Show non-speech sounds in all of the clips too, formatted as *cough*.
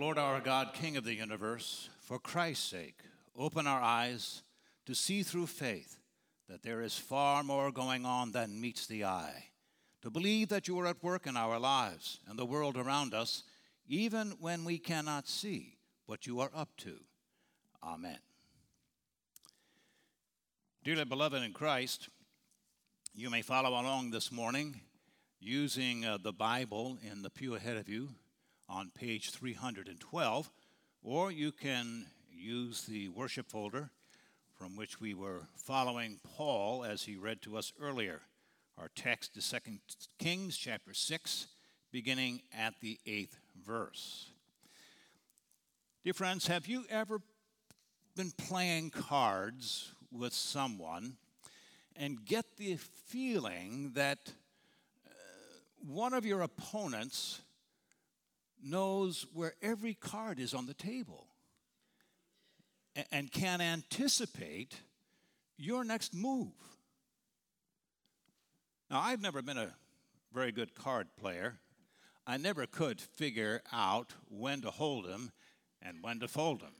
Lord our God, King of the universe, for Christ's sake, open our eyes to see through faith that there is far more going on than meets the eye, to believe that you are at work in our lives and the world around us, even when we cannot see what you are up to. Amen. Dearly beloved in Christ, you may follow along this morning using uh, the Bible in the pew ahead of you on page 312, or you can use the worship folder from which we were following Paul as he read to us earlier. Our text is 2 Kings chapter 6, beginning at the eighth verse. Dear friends, have you ever been playing cards with someone and get the feeling that uh, one of your opponents knows where every card is on the table and can anticipate your next move. Now, I've never been a very good card player. I never could figure out when to hold them and when to fold them.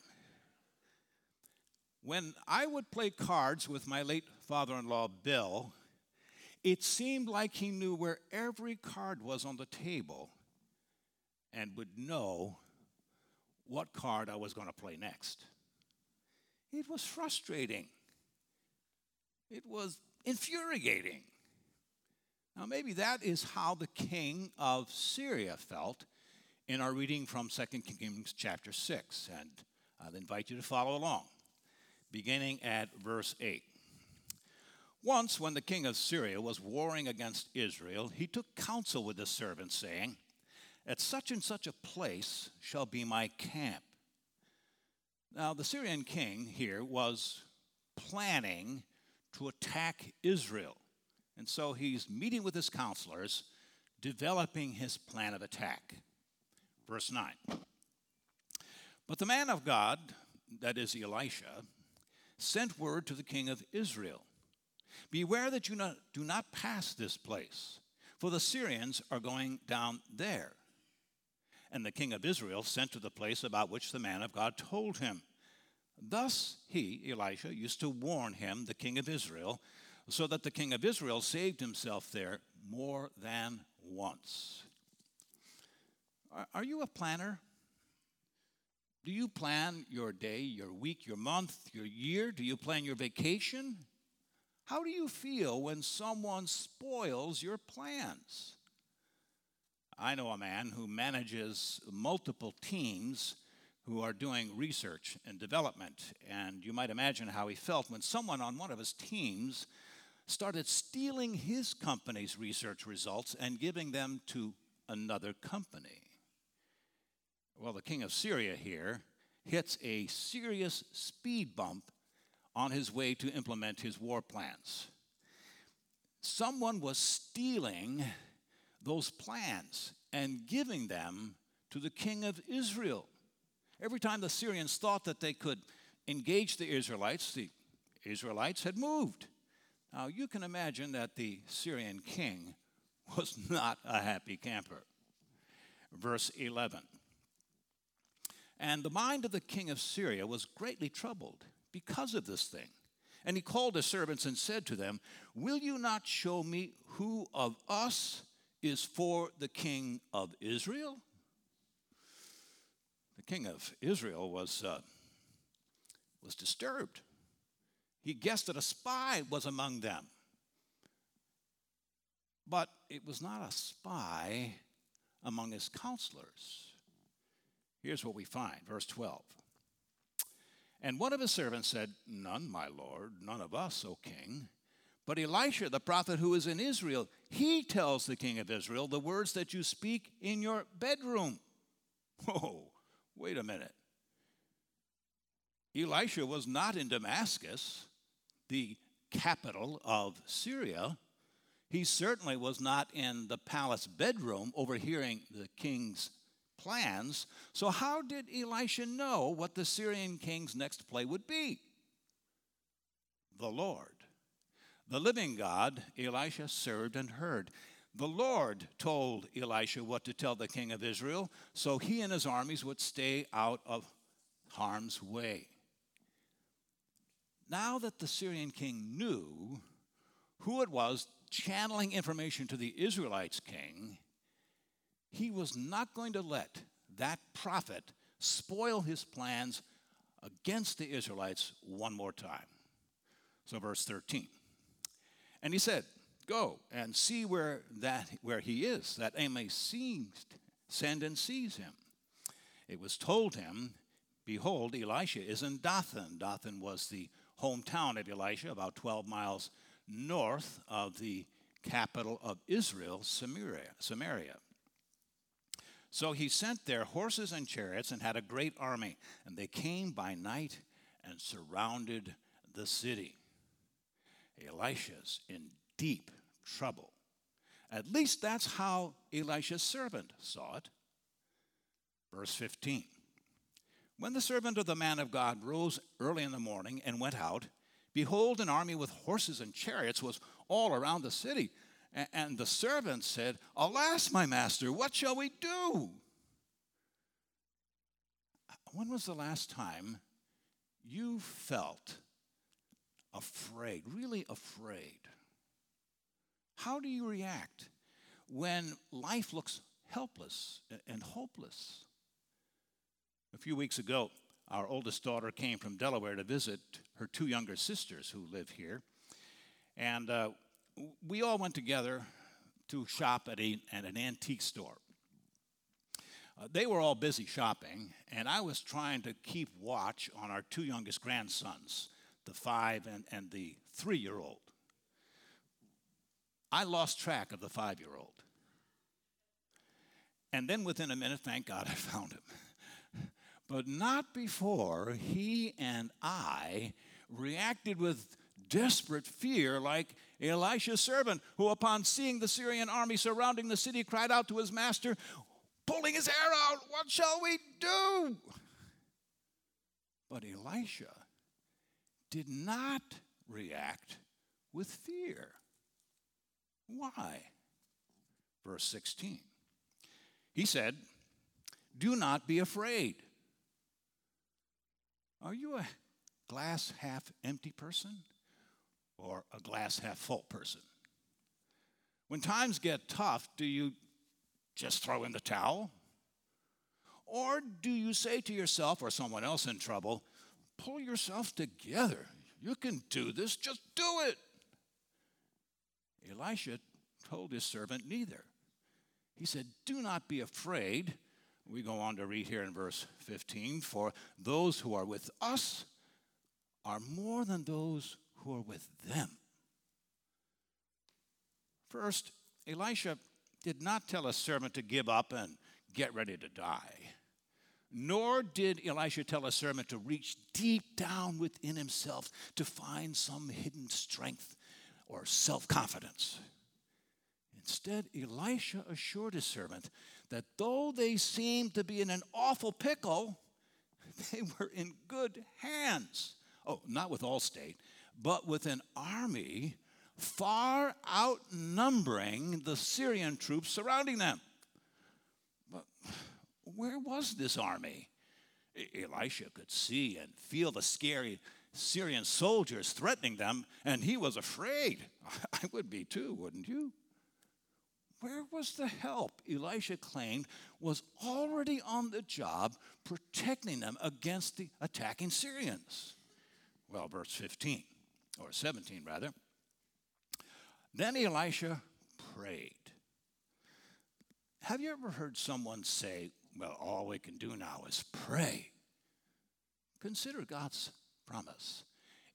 When I would play cards with my late father in law, Bill, it seemed like he knew where every card was on the table and would know what card I was going to play next. It was frustrating. It was infuriating. Now, maybe that is how the king of Syria felt in our reading from 2 Kings chapter 6. And I'll invite you to follow along, beginning at verse 8. Once, when the king of Syria was warring against Israel, he took counsel with his servants, saying, At such and such a place shall be my camp now, the Syrian king here was planning to attack Israel. And so he's meeting with his counselors, developing his plan of attack. Verse 9. But the man of God, that is Elisha, sent word to the king of Israel Beware that you not, do not pass this place, for the Syrians are going down there. And the king of Israel sent to the place about which the man of God told him. Thus he, Elisha, used to warn him, the king of Israel, so that the king of Israel saved himself there more than once. Are you a planner? Do you plan your day, your week, your month, your year? Do you plan your vacation? How do you feel when someone spoils your plans? I know a man who manages multiple teams who are doing research and development. And you might imagine how he felt when someone on one of his teams started stealing his company's research results and giving them to another company. Well, the king of Syria here hits a serious speed bump on his way to implement his war plans. Someone was stealing those plans and giving them to the king of Israel. Every time the Syrians thought that they could engage the Israelites, the Israelites had moved. Now, you can imagine that the Syrian king *laughs* was not a happy camper. Verse 11. And the mind of the king of Syria was greatly troubled because of this thing. And he called his servants and said to them, Will you not show me who of us is for the king of Israel? the king of Israel was, uh, was disturbed. He guessed that a spy was among them. But it was not a spy among his counselors. Here's what we find, verse 12. And one of his servants said, None, my lord, none of us, O king. But Elisha, the prophet who is in Israel, he tells the king of Israel the words that you speak in your bedroom. *laughs* Oh, wait a minute. Elisha was not in Damascus, the capital of Syria. He certainly was not in the palace bedroom overhearing the king's plans. So, how did Elisha know what the Syrian king's next play would be? The Lord. The living God, Elisha served and heard. The Lord told Elisha what to tell the king of Israel, so he and his armies would stay out of harm's way. Now that the Syrian king knew who it was channeling information to the Israelites' king, he was not going to let that prophet spoil his plans against the Israelites one more time. So, verse 13. And he said, Go and see where, that, where he is, that I may send and seize him. It was told him, Behold, Elisha is in Dothan. Dothan was the hometown of Elisha, about 12 miles north of the capital of Israel, Samaria. Samaria. So he sent there horses and chariots and had a great army, and they came by night and surrounded the city. Elisha's in deep trouble. At least that's how Elisha's servant saw it. Verse 15 When the servant of the man of God rose early in the morning and went out, behold, an army with horses and chariots was all around the city. And the servant said, Alas, my master, what shall we do? When was the last time you felt afraid, really afraid? How do you react when life looks helpless and hopeless? A few weeks ago, our oldest daughter came from Delaware to visit her two younger sisters who live here. And uh, we all went together to shop at, a, at an antique store. Uh, they were all busy shopping, and I was trying to keep watch on our two youngest grandsons, the five and, and the three year old. I lost track of the five year old. And then within a minute, thank God I *laughs* found him. but not before he and I reacted with desperate fear, like Elisha's servant, who, upon seeing the Syrian army surrounding the city, cried out to his master, pulling his hair out, What shall we do? But Elisha did not react with fear. Why? Verse 16. He said, Do not be afraid. Are you a glass half empty person? or a glass half full person? When times get tough, do you just throw in the towel? Or do you say to yourself or someone else in trouble, pull yourself together? You can do this, just do it. Elisha told his servant neither. He said, Do not be afraid. We go on to read here in verse 15 For those who are with us are more than those who are with them. First, Elisha did not tell a servant to give up and get ready to die. Nor did Elisha tell a servant to reach deep down within himself to find some hidden strength or self confidence. Instead, Elisha assured his servant that though they seemed to be in an awful pickle, *laughs* they were in good hands. Oh, not with Allstate, but with an army far outnumbering the Syrian troops surrounding them. Where was this army? Elisha could see and feel the scary Syrian soldiers threatening them, and he was afraid. *laughs* I would be too, wouldn't you? Where was the help Elisha claimed was already on the job protecting them against the attacking Syrians? Well, verse 15 or 17 rather. Then Elisha prayed. Have you ever heard someone say, Well, all we can do now is pray? Consider God's promise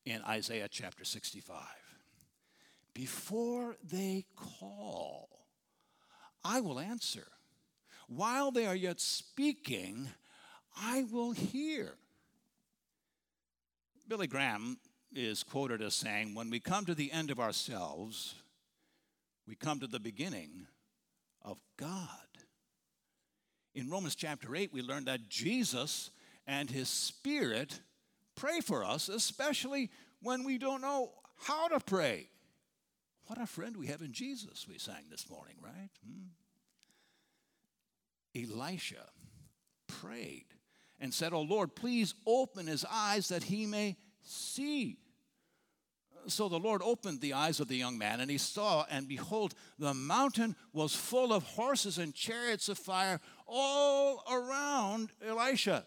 in Isaiah chapter 65. Before they call, I will answer. While they are yet speaking, I will hear. Billy Graham is quoted as saying, When we come to the end of ourselves, we come to the beginning of God. In Romans chapter 8, we learn that Jesus and his Spirit pray for us, especially when we don't know how to pray. What a friend we have in Jesus, we sang this morning, right? Hmm? Elisha prayed and said, Oh Lord, please open his eyes that he may see. So the Lord opened the eyes of the young man, and he saw, and behold, the mountain was full of horses and chariots of fire all around Elisha.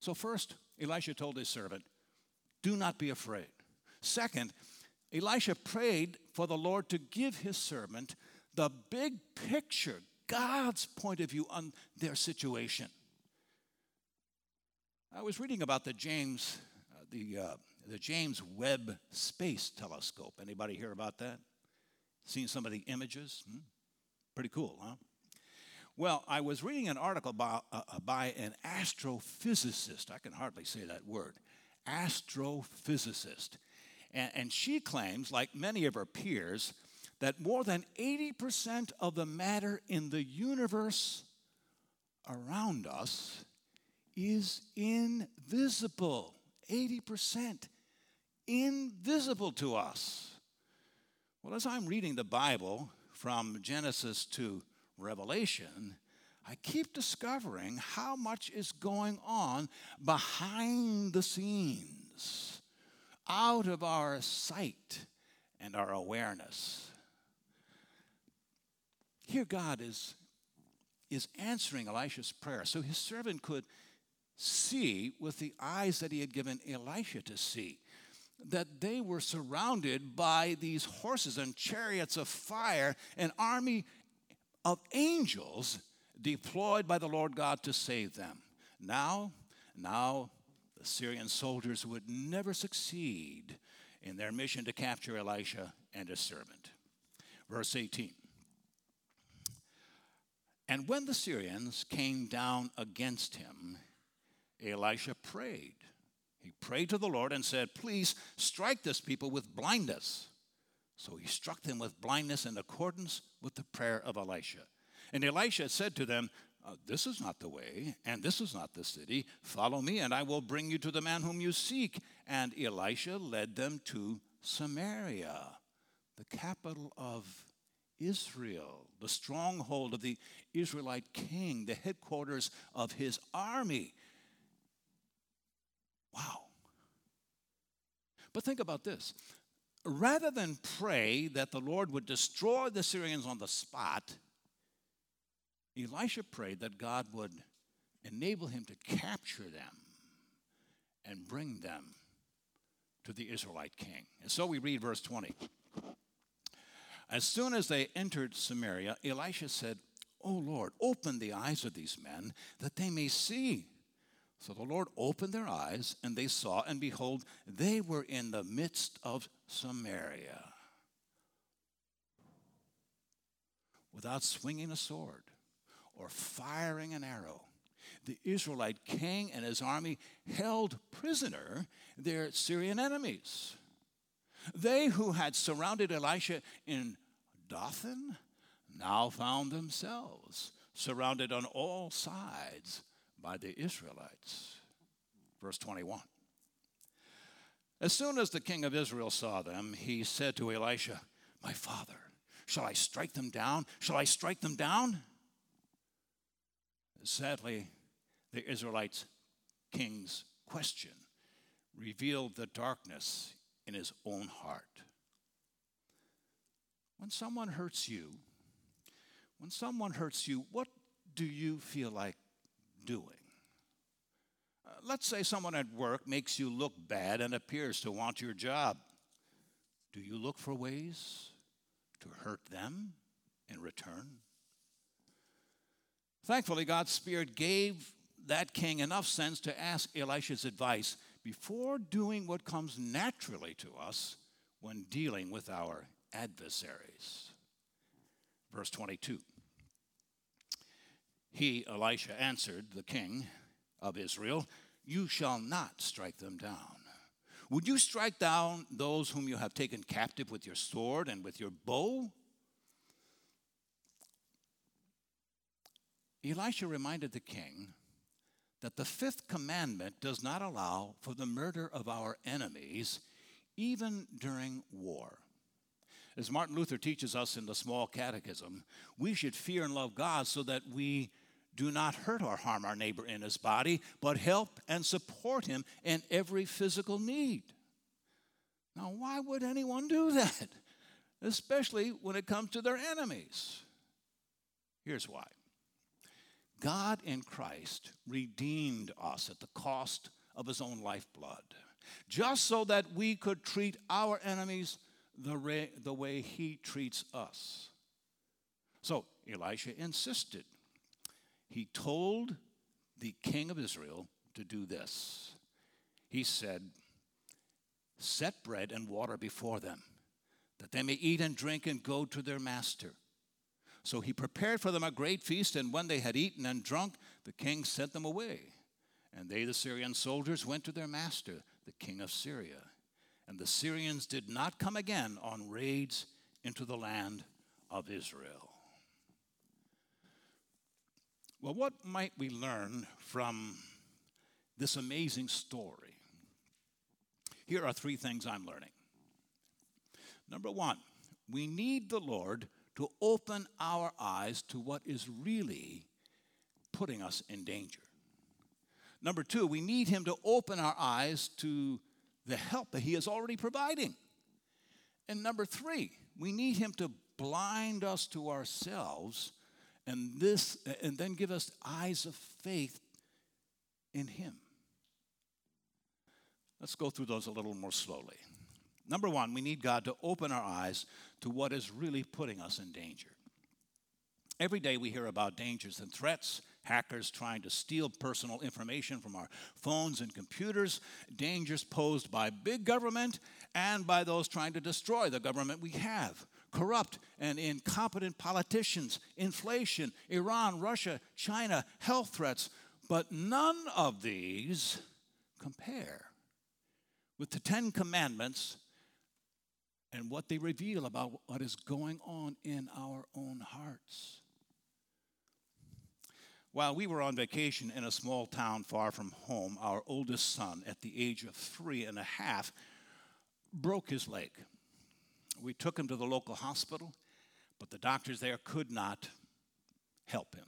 So, first, Elisha told his servant, Do not be afraid. Second, Elisha prayed for the Lord to give his servant the big picture, God's point of view on their situation. I was reading about the James, uh, the, uh, the James Webb Space Telescope. Anybody hear about that? Seen some of the images? Hmm? Pretty cool, huh? Well, I was reading an article by, uh, uh, by an astrophysicist. I can hardly say that word. Astrophysicist. And, and she claims, like many of her peers, that more than 80% of the matter in the universe around us is invisible. 80% invisible to us. Well, as I'm reading the Bible from Genesis to Revelation, I keep discovering how much is going on behind the scenes, out of our sight and our awareness. Here, God is, is answering Elisha's prayer so his servant could see with the eyes that he had given Elisha to see that they were surrounded by these horses and chariots of fire, an army of angels deployed by the Lord God to save them. Now, now the Syrian soldiers would never succeed in their mission to capture Elisha and his servant. Verse 18. And when the Syrians came down against him, Elisha prayed. He prayed to the Lord and said, Please strike this people with blindness. So he struck them with blindness in accordance with the prayer of Elisha. And Elisha said to them, uh, This is not the way, and this is not the city. Follow me, and I will bring you to the man whom you seek. And Elisha led them to Samaria, the capital of Israel, the stronghold of the Israelite king, the headquarters of his army. Wow. But think about this rather than pray that the Lord would destroy the Syrians on the spot, Elisha prayed that God would enable him to capture them and bring them to the Israelite king. And so we read verse 20. As soon as they entered Samaria, Elisha said, O Lord, open the eyes of these men that they may see. So the Lord opened their eyes, and they saw, and behold, they were in the midst of Samaria. Without swinging a sword or firing an arrow, the Israelite king and his army held prisoner their Syrian enemies. They who had surrounded Elisha in Dothan now found themselves surrounded on all sides by the Israelites. Verse 21. As soon as the king of Israel saw them, he said to Elisha, My father, shall I strike them down? Shall I strike them down? Sadly, the Israelites' king's question revealed the darkness in his own heart. When someone hurts you, when someone hurts you, what do you feel like doing. Let's say someone at work makes you look bad and appears to want your job. Do you look for ways to hurt them in return? Thankfully, God's Spirit gave that king enough sense to ask Elisha's advice before doing what comes naturally to us when dealing with our adversaries. Verse 22. He, Elisha, answered the king of Israel, You shall not strike them down. Would you strike down those whom you have taken captive with your sword and with your bow? Elisha reminded the king that the fifth commandment does not allow for the murder of our enemies, even during war. As Martin Luther teaches us in the Small Catechism, we should fear and love God so that we do not hurt or harm our neighbor in his body, but help and support him in every physical need. Now, why would anyone do that? Especially when it comes to their enemies. Here's why God in Christ redeemed us at the cost of his own lifeblood, just so that we could treat our enemies the, re- the way he treats us. So Elisha insisted he told the king of Israel to do this. He said, Set bread and water before them, that they may eat and drink and go to their master. So he prepared for them a great feast, and when they had eaten and drunk, the king sent them away. And they, the Syrian soldiers, went to their master, the king of Syria. And the Syrians did not come again on raids into the land of Israel. Well, what might we learn from this amazing story? Here are three things I'm learning. Number one, we need the Lord to open our eyes to what is really putting us in danger. Number two, we need Him to open our eyes to the help that He is already providing. And number three, we need Him to blind us to ourselves and this and then give us eyes of faith in him. Let's go through those a little more slowly. Number one we need god to open our eyes to what is really putting us in danger. Every day we hear about dangers and threats hackers trying to steal personal information from our phones and computers dangers posed by big government and by those trying to destroy the government we have corrupt and incompetent politicians, inflation, Iran, Russia, China, health threats. But none of these compare with the Ten Commandments and what they reveal about what is going on in our own hearts. While we were on vacation in a small town far from home, our oldest son, at the age of three and a half, broke his leg. We took him to the local hospital, but the doctors there could not help him.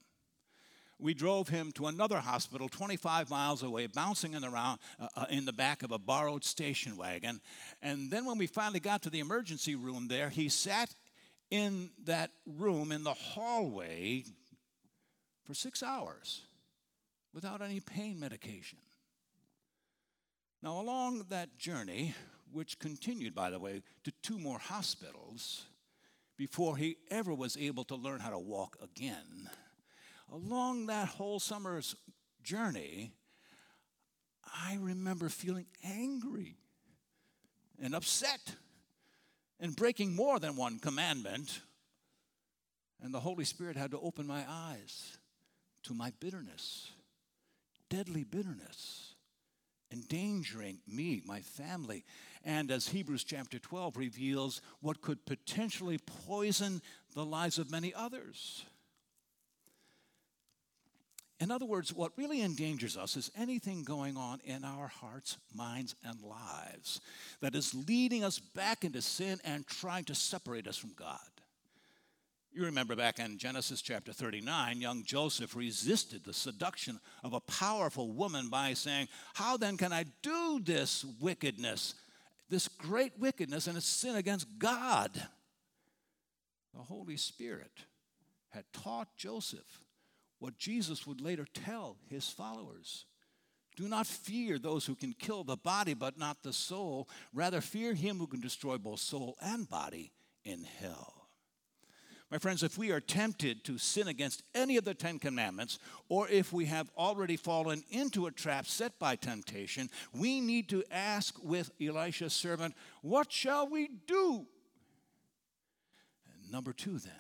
We drove him to another hospital 25 miles away, bouncing in, around, uh, uh, in the back of a borrowed station wagon. And then, when we finally got to the emergency room there, he sat in that room in the hallway for six hours without any pain medication. Now, along that journey, which continued, by the way, to two more hospitals before he ever was able to learn how to walk again. Along that whole summer's journey, I remember feeling angry and upset and breaking more than one commandment. And the Holy Spirit had to open my eyes to my bitterness, deadly bitterness endangering me, my family, and as Hebrews chapter 12 reveals, what could potentially poison the lives of many others. In other words, what really endangers us is anything going on in our hearts, minds, and lives that is leading us back into sin and trying to separate us from God. You remember back in Genesis chapter 39, young Joseph resisted the seduction of a powerful woman by saying, How then can I do this wickedness, this great wickedness, and a sin against God? The Holy Spirit had taught Joseph what Jesus would later tell his followers. Do not fear those who can kill the body but not the soul. Rather, fear him who can destroy both soul and body in hell. My friends, if we are tempted to sin against any of the Ten Commandments, or if we have already fallen into a trap set by temptation, we need to ask with Elisha's servant, What shall we do? And number two, then,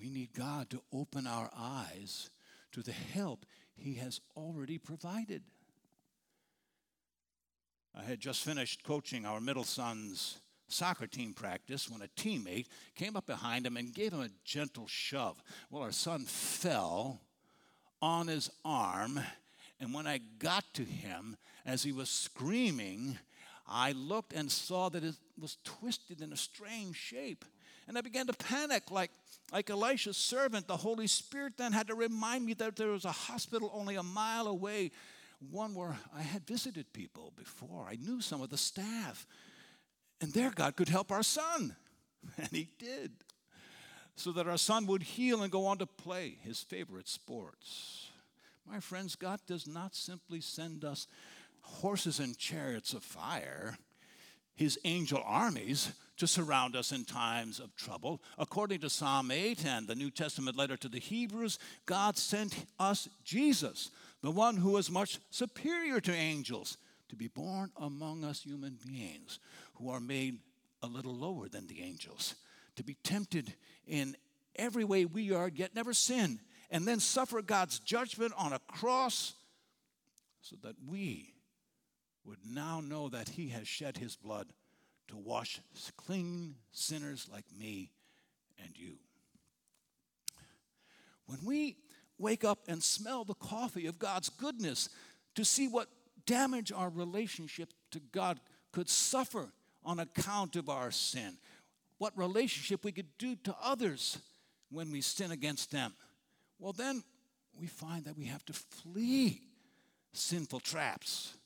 we need God to open our eyes to the help He has already provided. I had just finished coaching our middle son's soccer team practice when a teammate came up behind him and gave him a gentle shove. Well, our son fell on his arm, and when I got to him, as he was screaming, I looked and saw that it was twisted in a strange shape. And I began to panic like, like Elisha's servant. The Holy Spirit then had to remind me that there was a hospital only a mile away, one where I had visited people before. I knew some of the staff. And there, God could help our son. *laughs* And He did. So that our son would heal and go on to play his favorite sports. My friends, God does not simply send us horses and chariots of fire, His angel armies to surround us in times of trouble. According to Psalm 8 and the New Testament letter to the Hebrews, God sent us Jesus, the one who is much superior to angels, to be born among us human beings who are made a little lower than the angels, to be tempted in every way we are, yet never sin, and then suffer God's judgment on a cross so that we would now know that He has shed His blood to wash clean sinners like me and you. When we wake up and smell the coffee of God's goodness, to see what damage our relationship to God could suffer on account of our sin, what relationship we could do to others when we sin against them, well, then we find that we have to flee sinful traps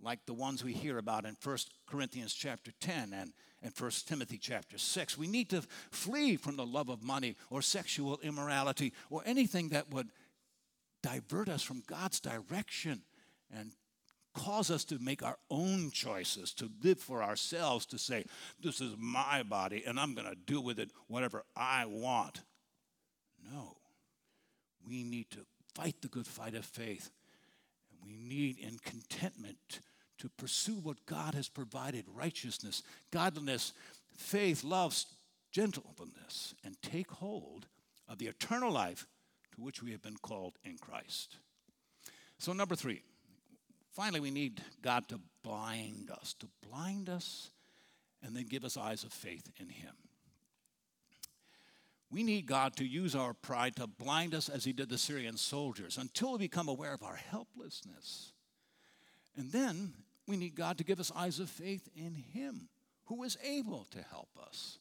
like the ones we hear about in 1 Corinthians chapter 10 and, and 1 Timothy chapter 6. We need to flee from the love of money or sexual immorality or anything that would divert us from God's direction and cause us to make our own choices, to live for ourselves, to say, This is my body and I'm going to do with it whatever I want. No. We need to fight the good fight of faith. And we need in contentment to pursue what God has provided righteousness, godliness, faith, love, gentleness, and take hold of the eternal life to which we have been called in Christ. So, number three, finally, we need God to blind us, to blind us, and then give us eyes of faith in Him. We need God to use our pride to blind us as He did the Syrian soldiers until we become aware of our helplessness. And then we need God to give us eyes of faith in Him, who is able to help us,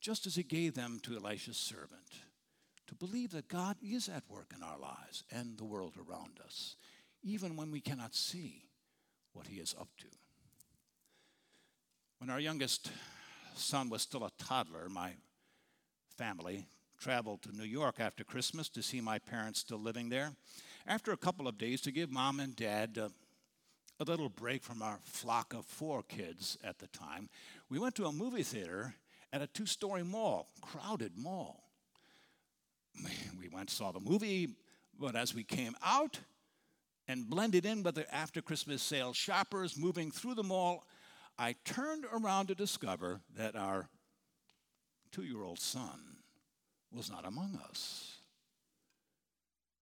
just as He gave them to Elisha's servant, to believe that God is at work in our lives and the world around us, even when we cannot see what He is up to. When our youngest son was still a toddler, my family traveled to New York after Christmas to see my parents still living there. After a couple of days, to give mom and dad uh, a little break from our flock of four kids at the time, we went to a movie theater at a two story mall, crowded mall. *laughs* We went saw the movie, but as we came out and blended in with the after Christmas sale shoppers moving through the mall, I turned around to discover that our two year old son was not among us.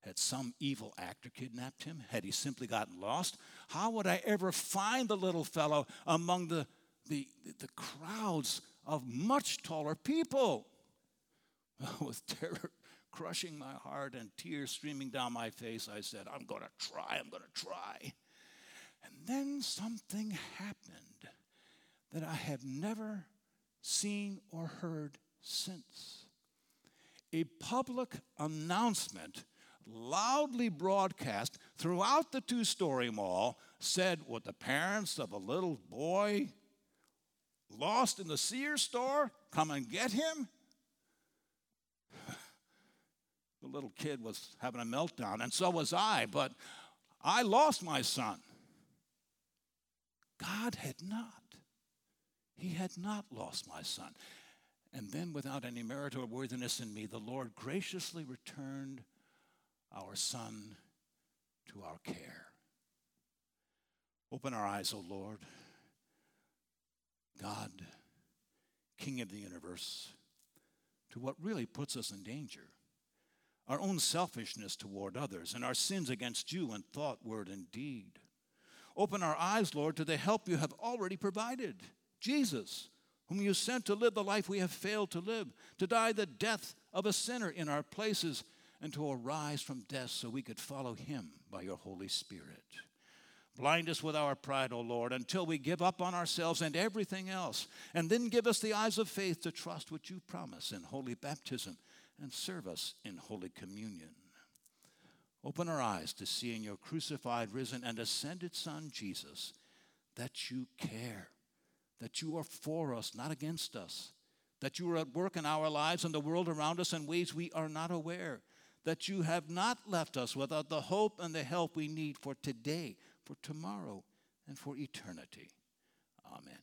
Had some evil actor kidnapped him? Had he simply gotten lost? How would I ever find the little fellow among the, the, the crowds of much taller people? *laughs* With terror crushing my heart and tears streaming down my face, I said, I'm going to try, I'm going to try. And then something happened that I have never seen or heard since. A public announcement loudly broadcast throughout the two story mall said, Would the parents of a little boy lost in the Sears store come and get him? The little kid was having a meltdown, and so was I, but I lost my son. God had not. He had not lost my son. And then, without any merit or worthiness in me, the Lord graciously returned our Son to our care. Open our eyes, O Lord, God, King of the universe, to what really puts us in danger our own selfishness toward others and our sins against you in thought, word, and deed. Open our eyes, Lord, to the help you have already provided Jesus, whom you sent to live the life we have failed to live, to die the death of a sinner in our places and to arise from death so we could follow him by your Holy Spirit. Blind us with our pride, O Lord, until we give up on ourselves and everything else. And then give us the eyes of faith to trust what you promise in holy baptism and serve us in holy communion. Open our eyes to see in your crucified, risen, and ascended Son, Jesus, that you care, that you are for us, not against us, that you are at work in our lives and the world around us in ways we are not aware, that you have not left us without the hope and the help we need for today, for tomorrow, and for eternity. Amen.